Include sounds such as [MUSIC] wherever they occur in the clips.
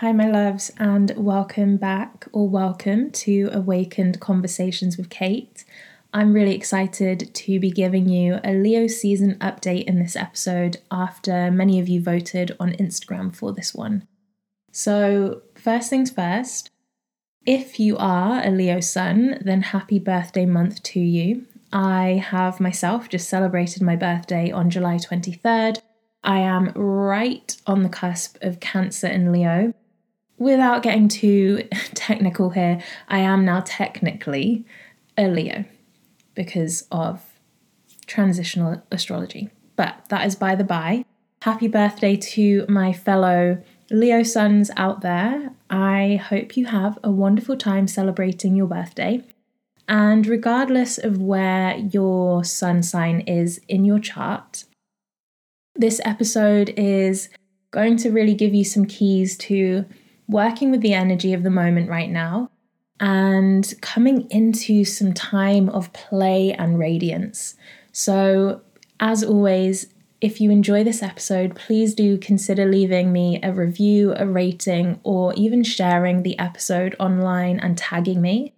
Hi, my loves, and welcome back or welcome to Awakened Conversations with Kate. I'm really excited to be giving you a Leo season update in this episode after many of you voted on Instagram for this one. So, first things first, if you are a Leo sun, then happy birthday month to you. I have myself just celebrated my birthday on July 23rd. I am right on the cusp of Cancer and Leo. Without getting too [LAUGHS] technical here, I am now technically a Leo because of transitional astrology. But that is by the by. Happy birthday to my fellow Leo suns out there. I hope you have a wonderful time celebrating your birthday. And regardless of where your sun sign is in your chart, this episode is going to really give you some keys to working with the energy of the moment right now and coming into some time of play and radiance. So, as always, if you enjoy this episode, please do consider leaving me a review, a rating, or even sharing the episode online and tagging me.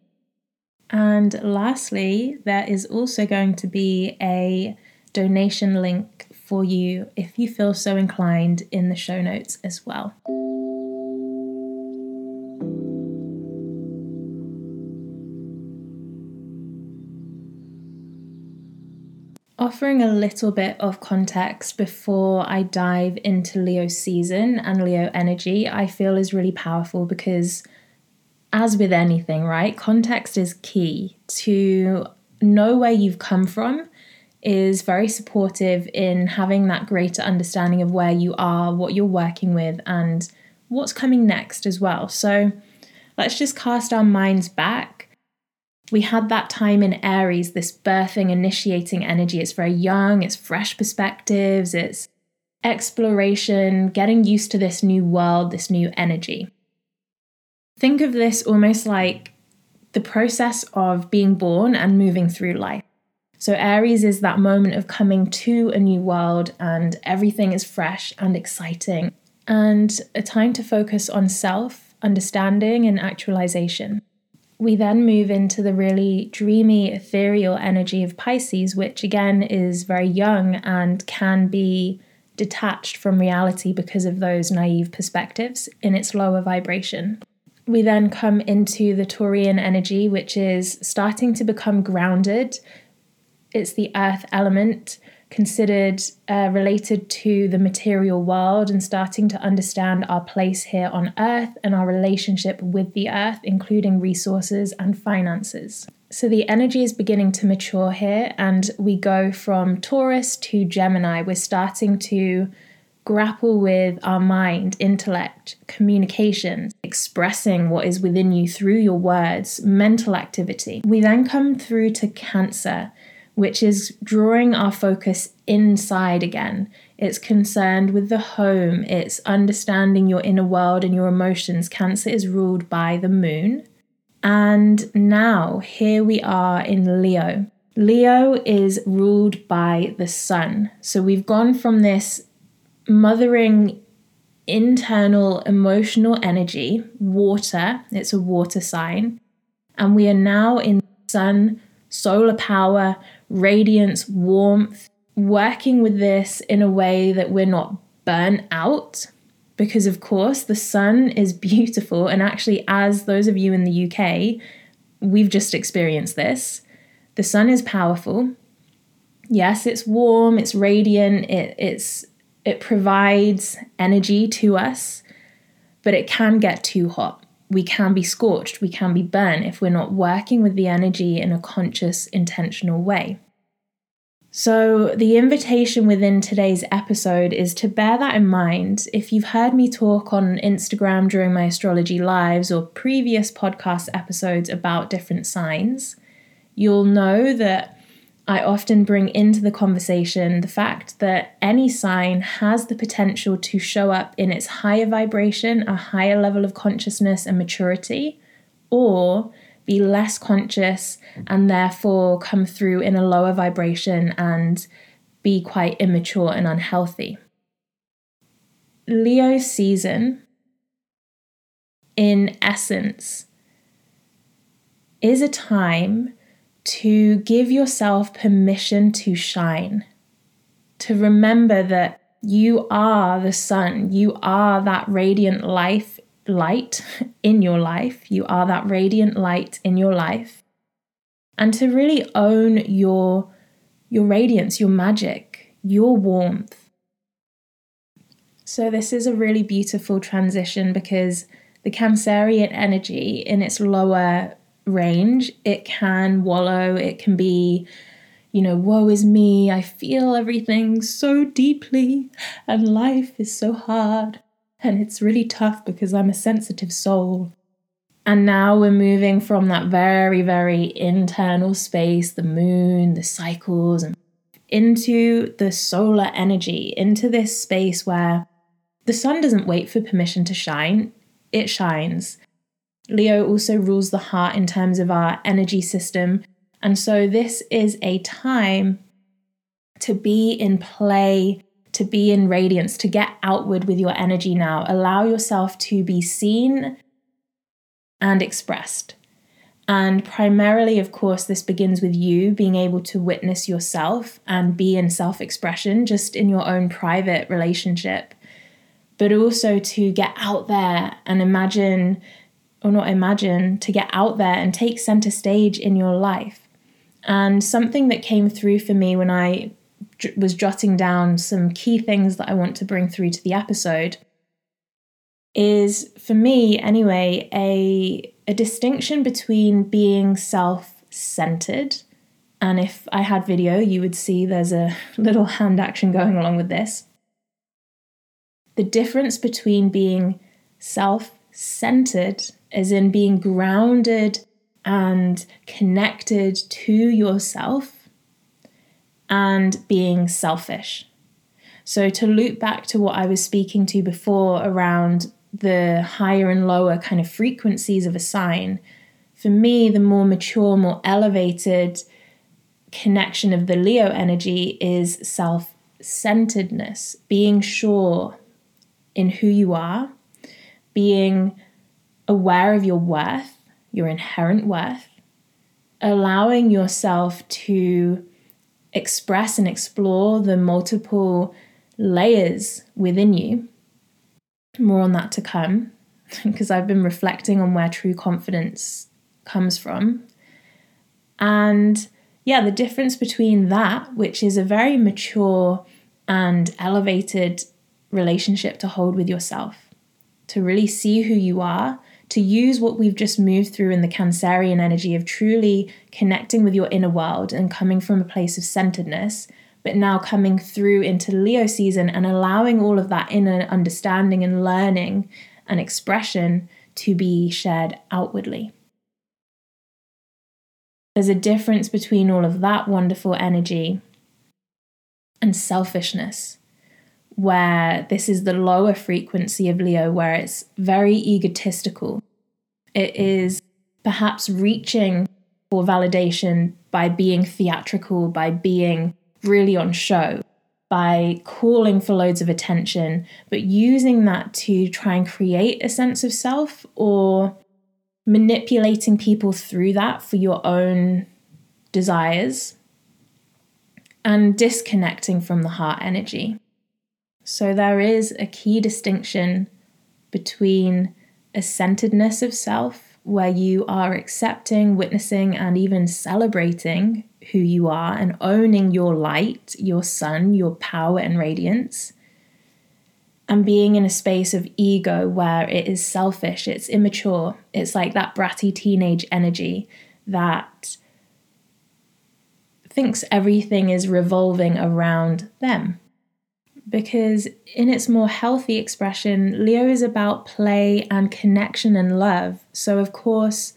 And lastly, there is also going to be a donation link for you if you feel so inclined in the show notes as well. Offering a little bit of context before I dive into Leo season and Leo energy, I feel is really powerful because as with anything, right? Context is key. To know where you've come from is very supportive in having that greater understanding of where you are, what you're working with, and what's coming next as well. So let's just cast our minds back. We had that time in Aries, this birthing, initiating energy. It's very young, it's fresh perspectives, it's exploration, getting used to this new world, this new energy. Think of this almost like the process of being born and moving through life. So, Aries is that moment of coming to a new world and everything is fresh and exciting, and a time to focus on self, understanding, and actualization. We then move into the really dreamy, ethereal energy of Pisces, which again is very young and can be detached from reality because of those naive perspectives in its lower vibration. We then come into the Taurian energy, which is starting to become grounded. It's the earth element considered uh, related to the material world and starting to understand our place here on earth and our relationship with the earth, including resources and finances. So the energy is beginning to mature here, and we go from Taurus to Gemini. We're starting to grapple with our mind, intellect, communication, expressing what is within you through your words, mental activity. We then come through to Cancer, which is drawing our focus inside again. It's concerned with the home, it's understanding your inner world and your emotions. Cancer is ruled by the moon. And now, here we are in Leo. Leo is ruled by the sun. So we've gone from this mothering internal emotional energy, water, it's a water sign. And we are now in sun, solar power, radiance, warmth, working with this in a way that we're not burnt out. Because, of course, the sun is [LAUGHS] beautiful. And actually, as those of you in the UK, we've just experienced this. The sun is powerful. Yes, it's warm, it's radiant, it, it's it provides energy to us, but it can get too hot. We can be scorched, we can be burnt if we're not working with the energy in a conscious, intentional way. So, the invitation within today's episode is to bear that in mind. If you've heard me talk on Instagram during my astrology lives or previous podcast episodes about different signs, you'll know that I often bring into the conversation the fact that any sign has the potential to show up in its higher vibration, a higher level of consciousness and maturity, or be less conscious and therefore come through in a lower vibration and be quite immature and unhealthy. Leo season in essence, is a time to give yourself permission to shine, to remember that you are the sun, you are that radiant life light [LAUGHS] in your life, you are that radiant light in your life. And to really own your your radiance, your magic, your warmth. So this is a really beautiful transition because the Cancerian energy in its lower range, it can wallow, it can be, you know, woe is me, I feel everything so deeply, and life is so hard, and it's really tough because I'm a sensitive soul. And now we're moving from that very, very internal space, the moon, the cycles, and into the solar energy, into this space where the sun doesn't wait for permission to shine, it shines. Leo also rules the heart in terms of our energy system. And so this is a time to be in play, to be in radiance, to get outward with your energy now. Allow yourself to be seen and expressed. And primarily, of course, this begins with you being able to witness yourself and be in self expression just in your own private relationship, but also to get out there and imagine or not imagine, to get out there and take center stage in your life. And something that came through for me when I was jotting down some key things that I want to bring through to the episode is, for me anyway, a, a distinction between being self centered. And if I had video, you would see there's a [LAUGHS] little hand action going along with this. The difference between being self centered as in being grounded and connected to yourself and being selfish. So, to loop back to what I was speaking to before around the higher and lower kind of frequencies of a sign, for me, the more mature, more elevated connection of the Leo energy is self centeredness, being sure in who you are, being aware of your worth, your inherent worth, allowing yourself to express and explore the multiple layers within you. More on that to come, [LAUGHS] because I've been reflecting on where true confidence comes from. And yeah, the difference between that, which is a very mature and elevated relationship to hold with yourself, to really see who you are to use what we've just moved through in the Cancerian energy of truly connecting with your inner world and coming from a place of centeredness, but now coming through into Leo season and allowing all of that inner understanding and learning and expression to be shared outwardly. There's a difference between all of that wonderful energy and selfishness where this is the lower frequency of Leo, where it's very egotistical. It is perhaps reaching for validation by being theatrical, by being really on show, by calling for loads of attention, but using that to try and create a sense of self or manipulating people through that for your own desires and disconnecting from the heart energy. So there is a key distinction between a centeredness of self, where you are accepting, witnessing, and even celebrating who you are and owning your light, your sun, your power and radiance, and being in a space of ego where it is selfish, it's immature, it's like that bratty teenage energy that thinks everything is revolving around them because in its more healthy expression, Leo is about play and connection and love. So, of course,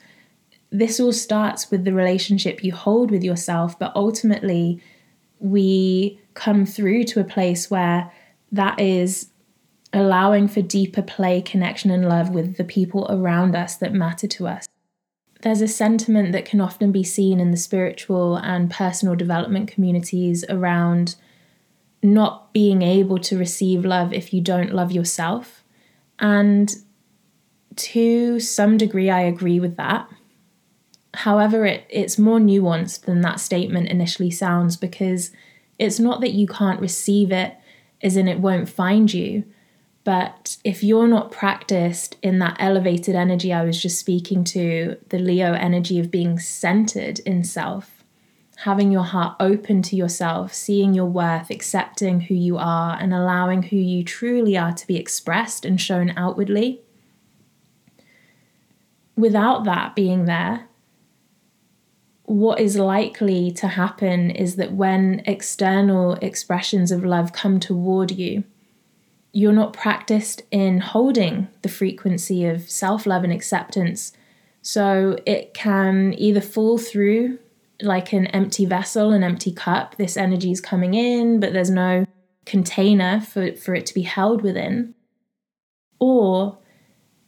this all starts with the relationship you hold with yourself, but ultimately, we come through to a place where that is allowing for deeper play, connection, and love with the people around us that matter to us. There's a sentiment that can often be seen in the spiritual and personal development communities around not being able to receive love if you don't love yourself. And to some degree, I agree with that. However, it, it's more nuanced than that statement initially sounds because it's not that you can't receive it, as in it won't find you. But if you're not practiced in that elevated energy I was just speaking to, the Leo energy of being centered in self, having your heart open to yourself, seeing your worth, accepting who you are, and allowing who you truly are to be expressed and shown outwardly. Without that being there, what is likely to happen is that when external expressions of love come toward you, you're not practiced in holding the frequency of self love and acceptance. So it can either fall through like an empty vessel, an empty cup. This energy is coming in, but there's no container for, for it to be held within. Or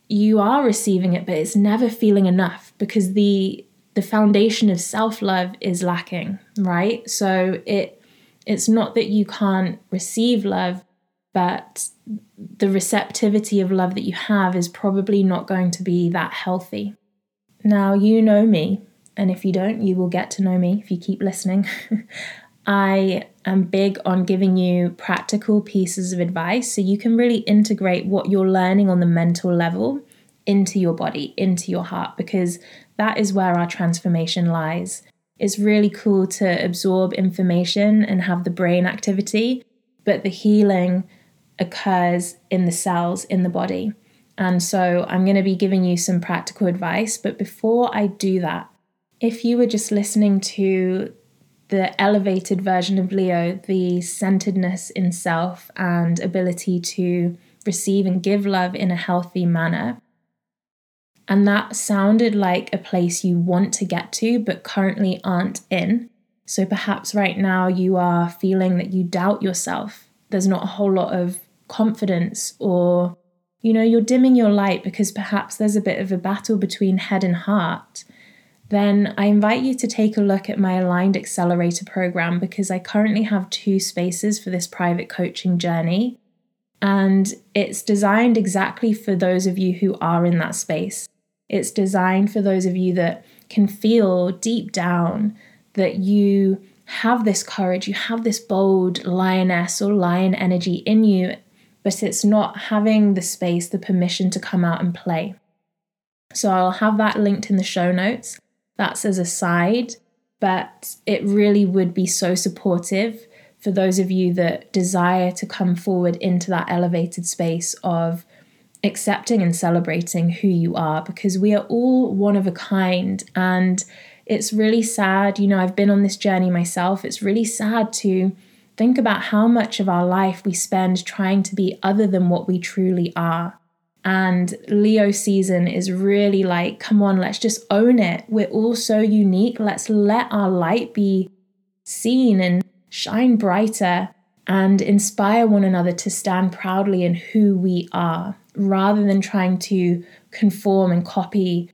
you are receiving it, but it's never feeling enough because the the foundation of self-love is lacking, right? So it it's not that you can't receive love, but the receptivity of love that you have is probably not going to be that healthy. Now, you know me, and if you don't, you will get to know me if you keep listening. [LAUGHS] I am big on giving you practical pieces of advice so you can really integrate what you're learning on the mental level into your body, into your heart, because that is where our transformation lies. It's really cool to absorb information and have the brain activity, but the healing occurs in the cells in the body. And so I'm going to be giving you some practical advice. But before I do that, if you were just listening to the elevated version of Leo, the centeredness in self and ability to receive and give love in a healthy manner, and that sounded like a place you want to get to, but currently aren't in. So perhaps right now you are feeling that you doubt yourself. There's not a whole lot of confidence, or, you know, you're dimming your light because perhaps there's a bit of a battle between head and heart. Then I invite you to take a look at my Aligned Accelerator program because I currently have two spaces for this private coaching journey. And it's designed exactly for those of you who are in that space. It's designed for those of you that can feel deep down that you have this courage, you have this bold lioness or lion energy in you, but it's not having the space, the permission to come out and play. So I'll have that linked in the show notes. That's as a side, but it really would be so supportive for those of you that desire to come forward into that elevated space of accepting and celebrating who you are because we are all one of a kind. And it's really sad you know I've been on this journey myself. It's really sad to think about how much of our life we spend trying to be other than what we truly are and Leo season is really like come on let's just own it. We're all so unique. Let's let our light be seen and shine brighter and inspire one another to stand proudly in who we are rather than trying to conform and copy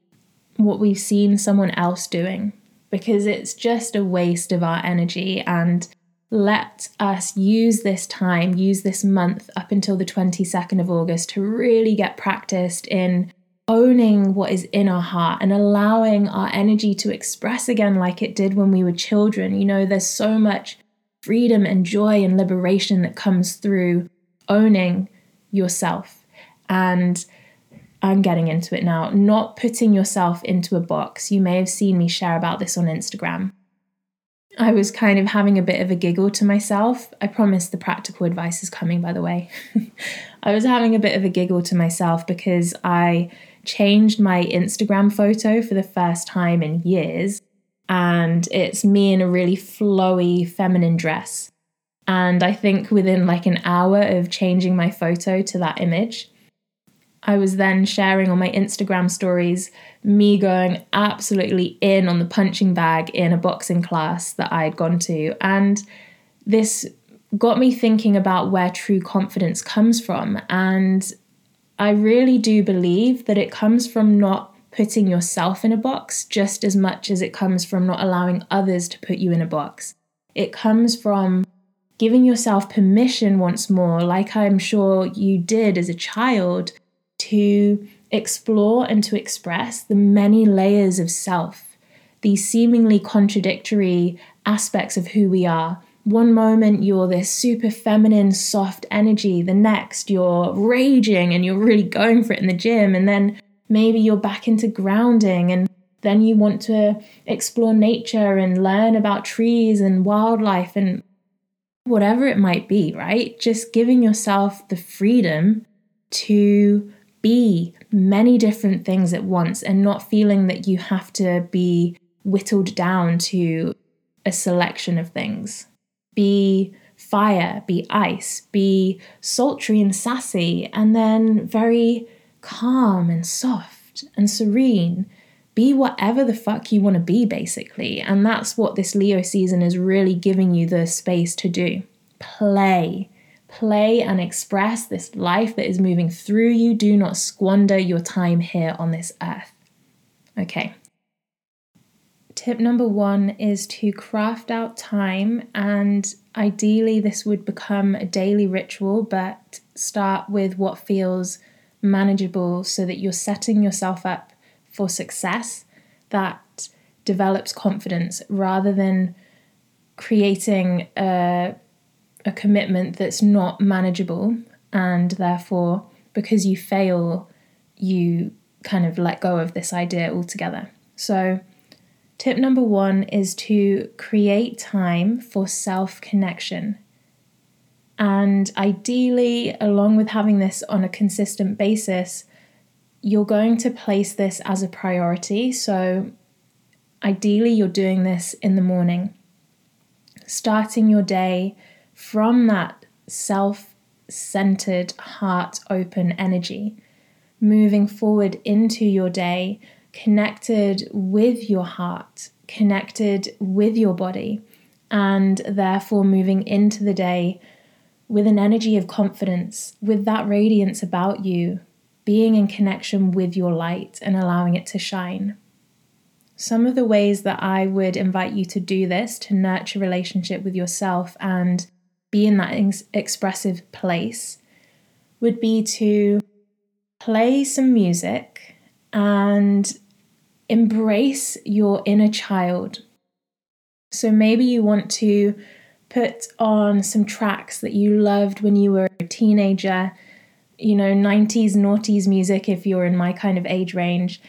what we've seen someone else doing because it's just a waste of our energy and let us use this time, use this month up until the 22nd of August to really get practiced in owning what is in our heart and allowing our energy to express again like it did when we were children. You know, there's so much freedom and joy and liberation that comes through owning yourself and I'm getting into it now, not putting yourself into a box. You may have seen me share about this on Instagram. I was kind of having a bit of a giggle to myself. I promise the practical advice is coming, by the way. [LAUGHS] I was having a bit of a giggle to myself because I changed my Instagram photo for the first time in years. And it's me in a really flowy feminine dress. And I think within like an hour of changing my photo to that image, I was then sharing on my Instagram stories me going absolutely in on the punching bag in a boxing class that I had gone to. And this got me thinking about where true confidence comes from. And I really do believe that it comes from not putting yourself in a box just as much as it comes from not allowing others to put you in a box. It comes from giving yourself permission once more, like I'm sure you did as a child, to explore and to express the many layers of self, these seemingly contradictory aspects of who we are. One moment you're this super feminine, soft energy, the next you're raging and you're really going for it in the gym, and then maybe you're back into grounding and then you want to explore nature and learn about trees and wildlife and whatever it might be, right? Just giving yourself the freedom to be many different things at once and not feeling that you have to be whittled down to a selection of things. Be fire, be ice, be sultry and sassy, and then very calm and soft and serene. Be whatever the fuck you want to be, basically. And that's what this Leo season is really giving you the space to do. Play play and express this life that is moving through you. Do not squander your time here on this earth. Okay. Tip number one is to craft out time, and ideally, this would become a daily ritual, but start with what feels manageable so that you're setting yourself up for success that develops confidence rather than creating a a commitment that's not manageable and therefore because you fail you kind of let go of this idea altogether. So tip number 1 is to create time for self connection and ideally along with having this on a consistent basis you're going to place this as a priority. So ideally you're doing this in the morning. Starting your day from that self centered, heart open energy, moving forward into your day, connected with your heart, connected with your body, and therefore moving into the day with an energy of confidence, with that radiance about you, being in connection with your light and allowing it to shine. Some of the ways that I would invite you to do this to nurture relationship with yourself and be in that ex- expressive place would be to play some music and embrace your inner child. So maybe you want to put on some tracks that you loved when you were a teenager, you know, 90s, noughties music if you're in my kind of age range,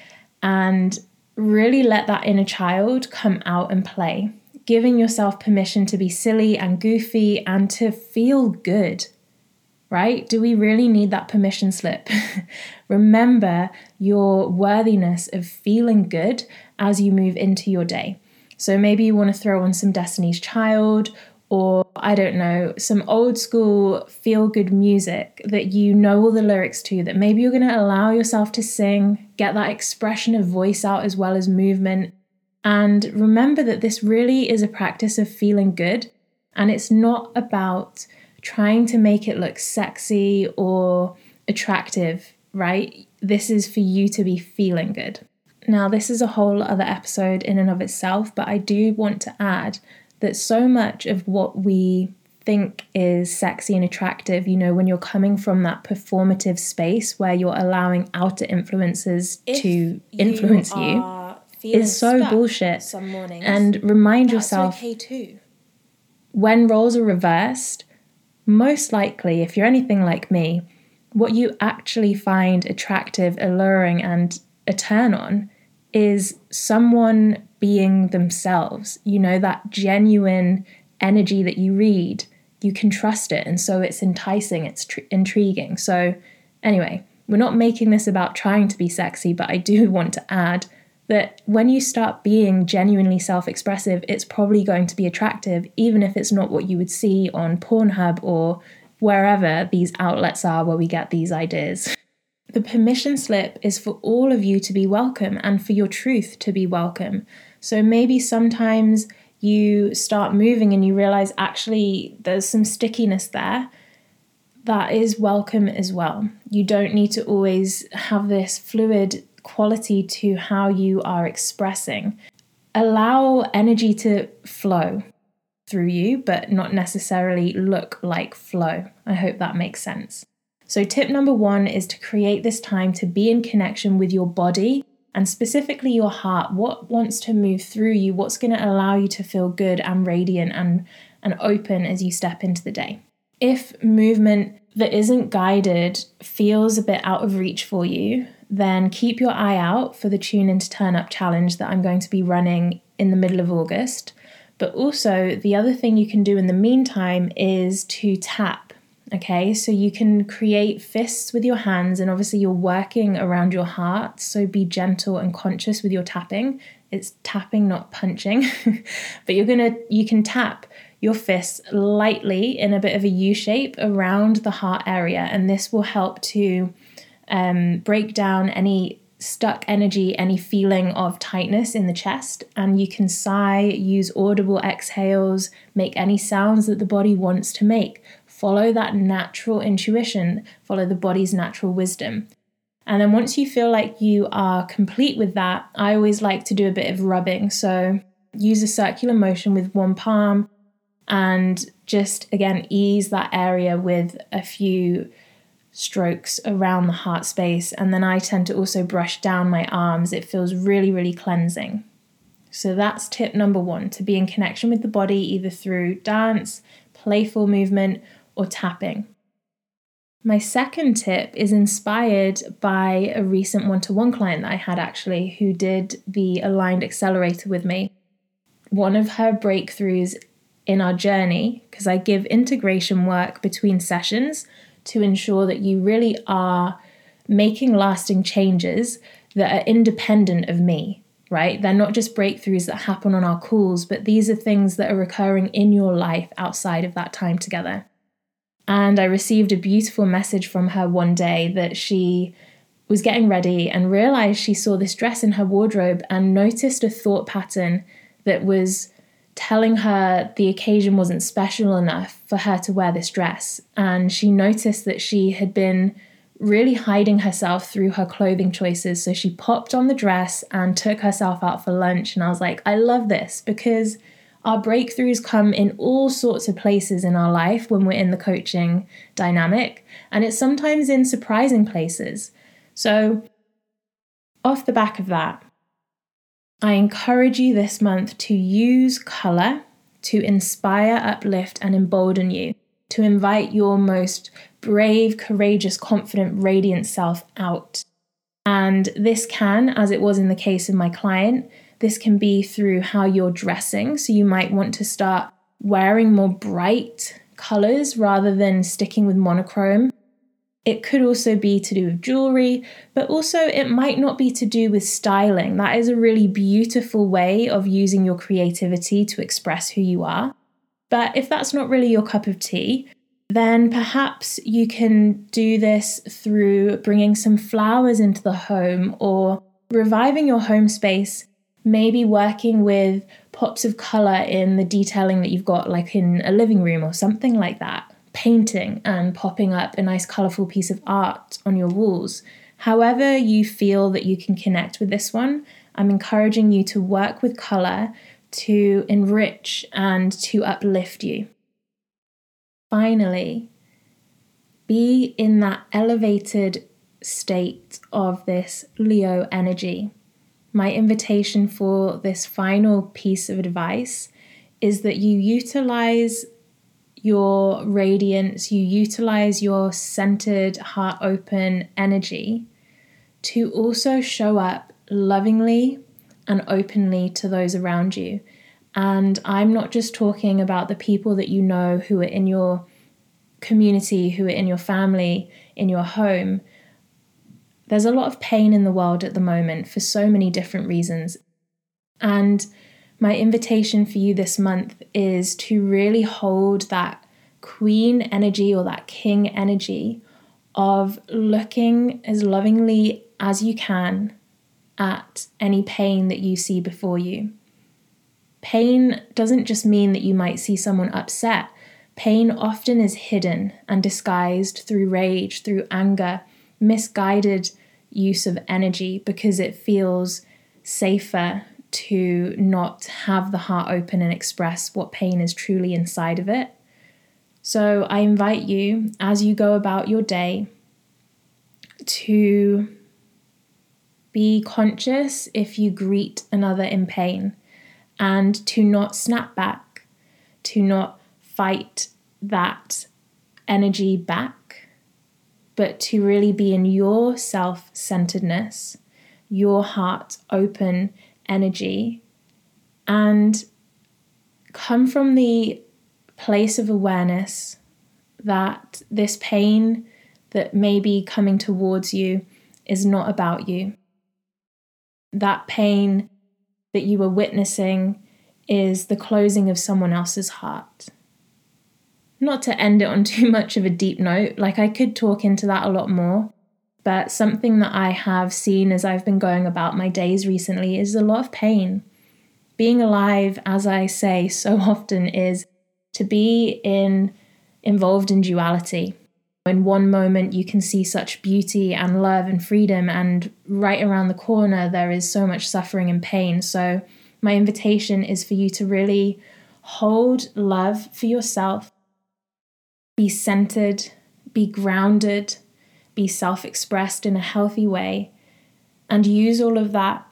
and really let that inner child come out and play giving yourself permission to be silly and goofy and to feel good, right? Do we really need that permission slip? [LAUGHS] Remember your worthiness of feeling good as you move into your day. So maybe you want to throw on some Destiny's Child or I don't know, some old school feel good music that you know all the lyrics to, that maybe you're going to allow yourself to sing, get that expression of voice out as well as movement, and remember that this really is a practice of feeling good. And it's not about trying to make it look sexy or attractive, right? This is for you to be feeling good. Now, this is a whole other episode in and of itself, but I do want to add that so much of what we think is sexy and attractive, you know, when you're coming from that performative space where you're allowing outer influences if to influence you, you is so bullshit. Some mornings, and remind That's yourself okay too. When roles are reversed, most likely, if you're anything like me, what you actually find attractive, alluring, and a turn on is someone being themselves. You know, that genuine energy that you read, you can trust it. And so it's enticing, it's tr- intriguing. So, anyway, we're not making this about trying to be sexy, but I do [LAUGHS] want to add that when you start being genuinely self expressive, it's probably going to be attractive, even if it's not what you would see on Pornhub or wherever these outlets are where we get these ideas. The permission slip is for all of you to be welcome and for your truth to be welcome. So maybe sometimes you start moving and you realize actually there's some stickiness there. That is welcome as well. You don't need to always have this fluid quality to how you are expressing. Allow energy to flow through you, but not necessarily look like flow. I hope that makes sense. So, tip number one is to create this time to be in connection with your body and specifically your heart. What wants to move through you? What's going to allow you to feel good and radiant and, and open as you step into the day? If movement that isn't guided feels a bit out of reach for you, then keep your eye out for the Tune In to Turn Up challenge that I'm going to be running in the middle of August. But also, the other thing you can do in the meantime is to tap. Okay, so you can create fists with your hands, and obviously, you're working around your heart. So be gentle and conscious with your tapping. It's tapping, not punching. [LAUGHS] but you're gonna, you can tap your fists lightly in a bit of a U shape around the heart area, and this will help to um, break down any stuck energy, any feeling of tightness in the chest, and you can sigh, use audible exhales, make any sounds that the body wants to make. Follow that natural intuition, follow the body's natural wisdom. And then once you feel like you are complete with that, I always like to do a bit of rubbing. So use a circular motion with one palm and just again ease that area with a few strokes around the heart space. And then I tend to also brush down my arms. It feels really, really cleansing. So that's tip number one to be in connection with the body, either through dance, playful movement, or tapping. My second tip is inspired by a recent one to one client that I had actually who did the aligned accelerator with me. One of her breakthroughs in our journey, because I give integration work between sessions to ensure that you really are making lasting changes that are independent of me, right? They're not just breakthroughs that happen on our calls, but these are things that are recurring in your life outside of that time together. And I received a beautiful message from her one day that she was getting ready and realized she saw this dress in her wardrobe and noticed a thought pattern that was telling her the occasion wasn't special enough for her to wear this dress. And she noticed that she had been really hiding herself through her clothing choices. So she popped on the dress and took herself out for lunch. And I was like, I love this because our breakthroughs come in all sorts of places in our life when we're in the coaching dynamic, and it's sometimes in surprising places. So, off the back of that, I encourage you this month to use colour to inspire, uplift, and embolden you, to invite your most brave, courageous, confident, radiant self out. And this can, as it was in the case of my client, this can be through how you're dressing. So you might want to start wearing more bright colors rather than sticking with monochrome. It could also be to do with jewelry, but also it might not be to do with styling. That is a really beautiful way of using your creativity to express who you are. But if that's not really your cup of tea, then perhaps you can do this through bringing some flowers into the home or reviving your home space, maybe working with pops of color in the detailing that you've got, like in a living room or something like that painting and popping up a nice colourful piece of art on your walls. However, you feel that you can connect with this one, I'm encouraging you to work with colour to enrich and to uplift you. Finally, be in that elevated state of this Leo energy. My invitation for this final piece of advice is that you utilize your radiance, you utilize your centered, heart open energy to also show up lovingly and openly to those around you. And I'm not just talking about the people that you know who are in your community, who are in your family, in your home. There's a lot of pain in the world at the moment for so many different reasons. And my invitation for you this month is to really hold that queen energy or that king energy of looking as lovingly as you can at any pain that you see before you. Pain doesn't just mean that you might see someone upset. Pain often is hidden and disguised through rage, through anger, misguided use of energy because it feels safer to not have the heart open and express what pain is truly inside of it. So I invite you, as you go about your day, to be conscious if you greet another in pain and to not snap back, to not fight that energy back, but to really be in your self centeredness, your heart open energy, and come from the place of awareness that this pain that may be coming towards you is not about you. That pain that you are witnessing is the closing of someone else's heart. Not to end it on too much of a deep note, like I could talk into that a lot more, but something that I have seen as I've been going about my days recently is a lot of pain. Being alive, as I say so [LAUGHS] often, is to be in involved in duality. In one moment, you can see such beauty and love and freedom, and right around the corner, there is so much suffering and pain. So, my invitation is for you to really hold love for yourself, be centered, be grounded, be self expressed in a healthy way, and use all of that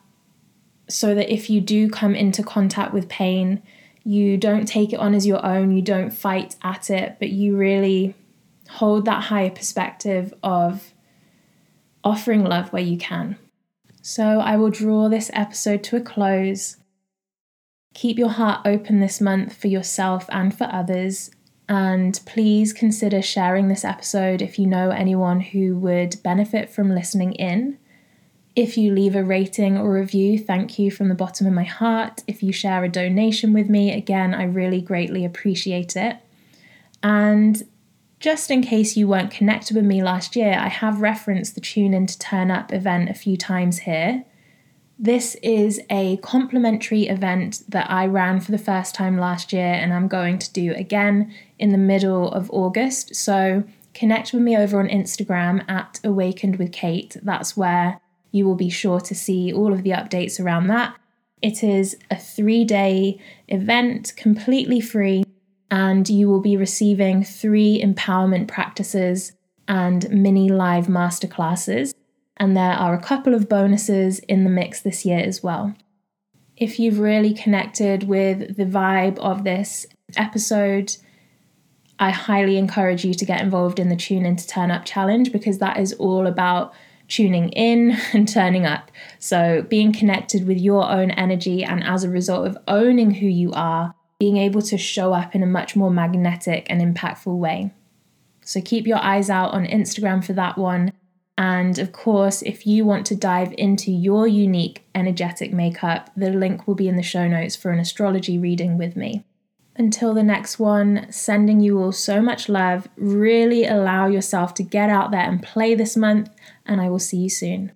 so that if you do come into contact with pain, you don't take it on as your own, you don't fight at it, but you really hold that higher perspective of offering love where you can. So I will draw this episode to a close. Keep your heart open this month for yourself and for others. And please consider sharing this episode if you know anyone who would benefit from listening in. If you leave a rating or review, thank you from the bottom of my heart. If you share a donation with me, again, I really greatly appreciate it. And just in case you weren't connected with me last year, I have referenced the Tune In to Turn Up event a few times here. This is a complimentary event that I ran for the first time last year and I'm going to do again in the middle of August. So connect with me over on Instagram at Awakened with Kate. That's where you will be sure to see all of the updates around that. It is a three day event, completely free and you will be receiving three empowerment practices and mini live masterclasses. And there are a couple of bonuses in the mix this year as well. If you've really connected with the vibe of this episode, I highly encourage you to get involved in the Tune In to Turn Up challenge because that is all about tuning in [LAUGHS] and turning up. So, being connected with your own energy, and as a result of owning who you are, being able to show up in a much more magnetic and impactful way. So keep your eyes out on Instagram for that one. And of course, if you want to dive into your unique energetic makeup, the link will be in the show notes for an astrology reading with me. Until the next one, sending you all so much love. Really allow yourself to get out there and play this month, and I will see you soon.